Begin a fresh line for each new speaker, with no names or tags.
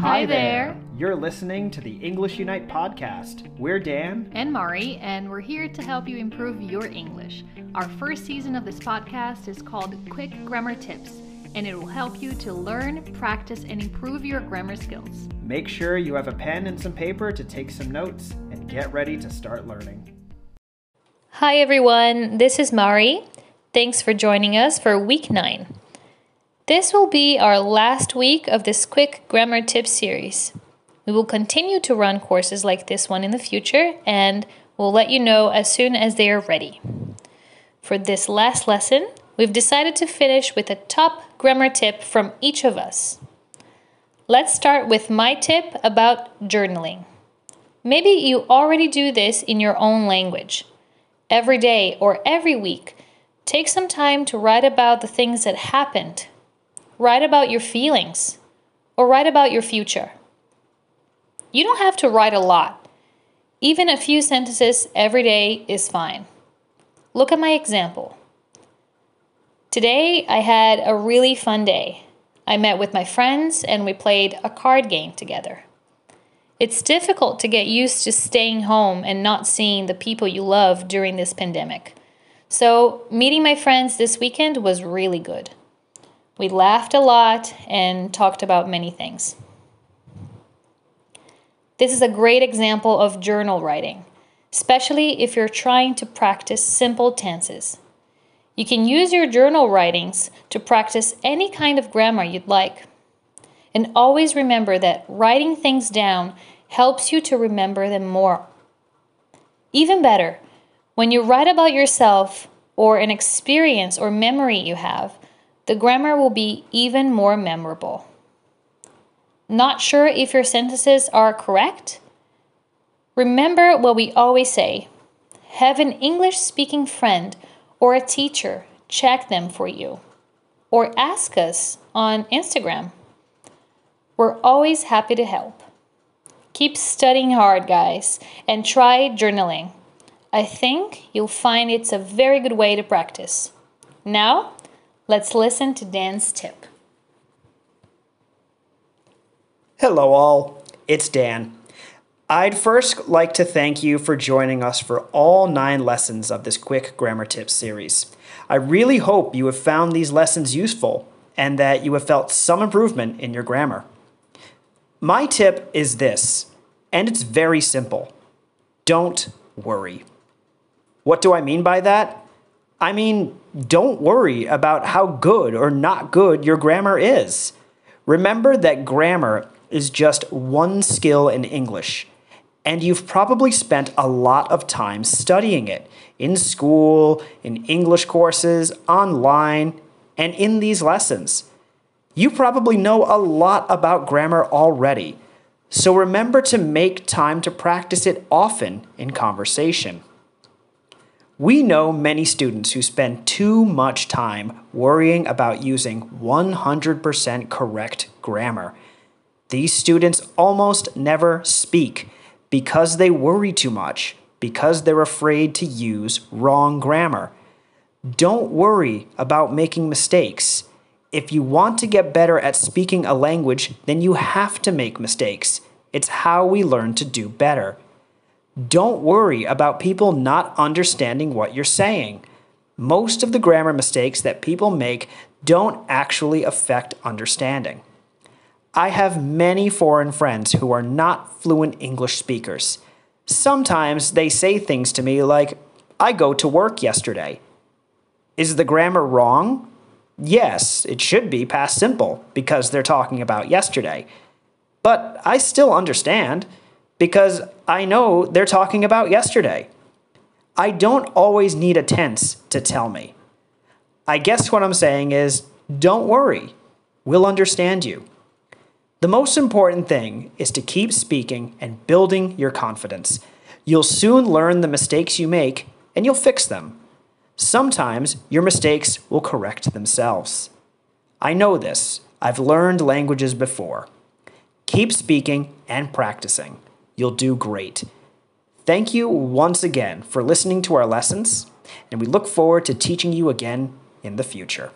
Hi there.
You're listening to the English Unite podcast. We're Dan.
And Mari, and we're here to help you improve your English. Our first season of this podcast is called Quick Grammar Tips, and it will help you to learn, practice, and improve your grammar skills.
Make sure you have a pen and some paper to take some notes and get ready to start learning.
Hi everyone, this is Mari. Thanks for joining us for week 9. This will be our last week of this quick grammar tip series. We will continue to run courses like this one in the future and we'll let you know as soon as they are ready. For this last lesson, we've decided to finish with a top grammar tip from each of us. Let's start with my tip about journaling. Maybe you already do this in your own language. Every day or every week, take some time to write about the things that happened Write about your feelings or write about your future. You don't have to write a lot. Even a few sentences every day is fine. Look at my example. Today, I had a really fun day. I met with my friends and we played a card game together. It's difficult to get used to staying home and not seeing the people you love during this pandemic. So, meeting my friends this weekend was really good. We laughed a lot and talked about many things. This is a great example of journal writing, especially if you're trying to practice simple tenses. You can use your journal writings to practice any kind of grammar you'd like. And always remember that writing things down helps you to remember them more. Even better, when you write about yourself or an experience or memory you have, the grammar will be even more memorable. Not sure if your sentences are correct? Remember what we always say have an English speaking friend or a teacher check them for you, or ask us on Instagram. We're always happy to help. Keep studying hard, guys, and try journaling. I think you'll find it's a very good way to practice. Now, Let's listen to Dan's tip.
Hello, all. It's Dan. I'd first like to thank you for joining us for all nine lessons of this quick grammar tips series. I really hope you have found these lessons useful and that you have felt some improvement in your grammar. My tip is this, and it's very simple don't worry. What do I mean by that? I mean, don't worry about how good or not good your grammar is. Remember that grammar is just one skill in English, and you've probably spent a lot of time studying it in school, in English courses, online, and in these lessons. You probably know a lot about grammar already, so remember to make time to practice it often in conversation. We know many students who spend too much time worrying about using 100% correct grammar. These students almost never speak because they worry too much, because they're afraid to use wrong grammar. Don't worry about making mistakes. If you want to get better at speaking a language, then you have to make mistakes. It's how we learn to do better. Don't worry about people not understanding what you're saying. Most of the grammar mistakes that people make don't actually affect understanding. I have many foreign friends who are not fluent English speakers. Sometimes they say things to me like, I go to work yesterday. Is the grammar wrong? Yes, it should be past simple because they're talking about yesterday. But I still understand because I know they're talking about yesterday. I don't always need a tense to tell me. I guess what I'm saying is don't worry, we'll understand you. The most important thing is to keep speaking and building your confidence. You'll soon learn the mistakes you make and you'll fix them. Sometimes your mistakes will correct themselves. I know this. I've learned languages before. Keep speaking and practicing. You'll do great. Thank you once again for listening to our lessons, and we look forward to teaching you again in the future.